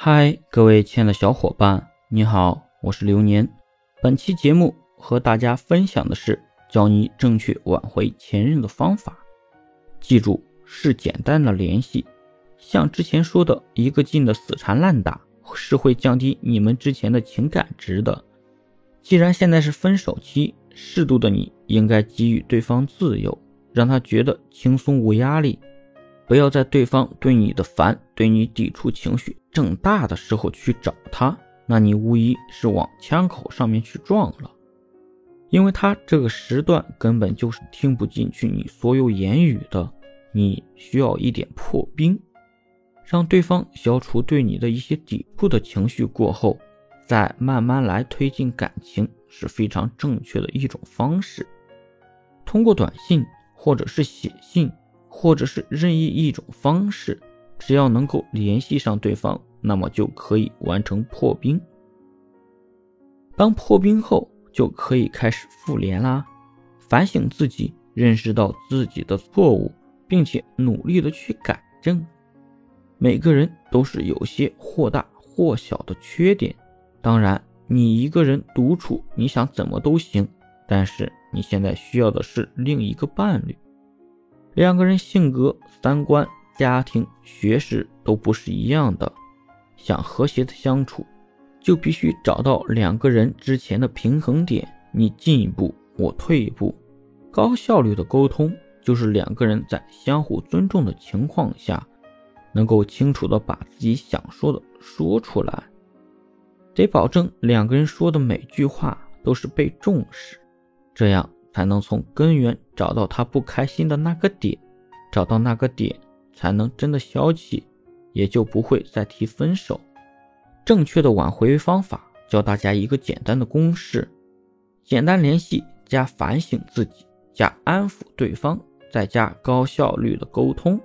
嗨，各位亲爱的小伙伴，你好，我是流年。本期节目和大家分享的是教你正确挽回前任的方法。记住，是简单的联系，像之前说的一个劲的死缠烂打，是会降低你们之前的情感值的。既然现在是分手期，适度的你应该给予对方自由，让他觉得轻松无压力。不要在对方对你的烦、对你抵触情绪正大的时候去找他，那你无疑是往枪口上面去撞了，因为他这个时段根本就是听不进去你所有言语的。你需要一点破冰，让对方消除对你的一些抵触的情绪过后，再慢慢来推进感情是非常正确的一种方式。通过短信或者是写信。或者是任意一种方式，只要能够联系上对方，那么就可以完成破冰。当破冰后，就可以开始复联啦。反省自己，认识到自己的错误，并且努力的去改正。每个人都是有些或大或小的缺点，当然你一个人独处，你想怎么都行。但是你现在需要的是另一个伴侣。两个人性格、三观、家庭、学识都不是一样的，想和谐的相处，就必须找到两个人之前的平衡点。你进一步，我退一步，高效率的沟通就是两个人在相互尊重的情况下，能够清楚的把自己想说的说出来，得保证两个人说的每句话都是被重视，这样。才能从根源找到他不开心的那个点，找到那个点，才能真的消气，也就不会再提分手。正确的挽回方法，教大家一个简单的公式：简单联系加反省自己加安抚对方，再加高效率的沟通，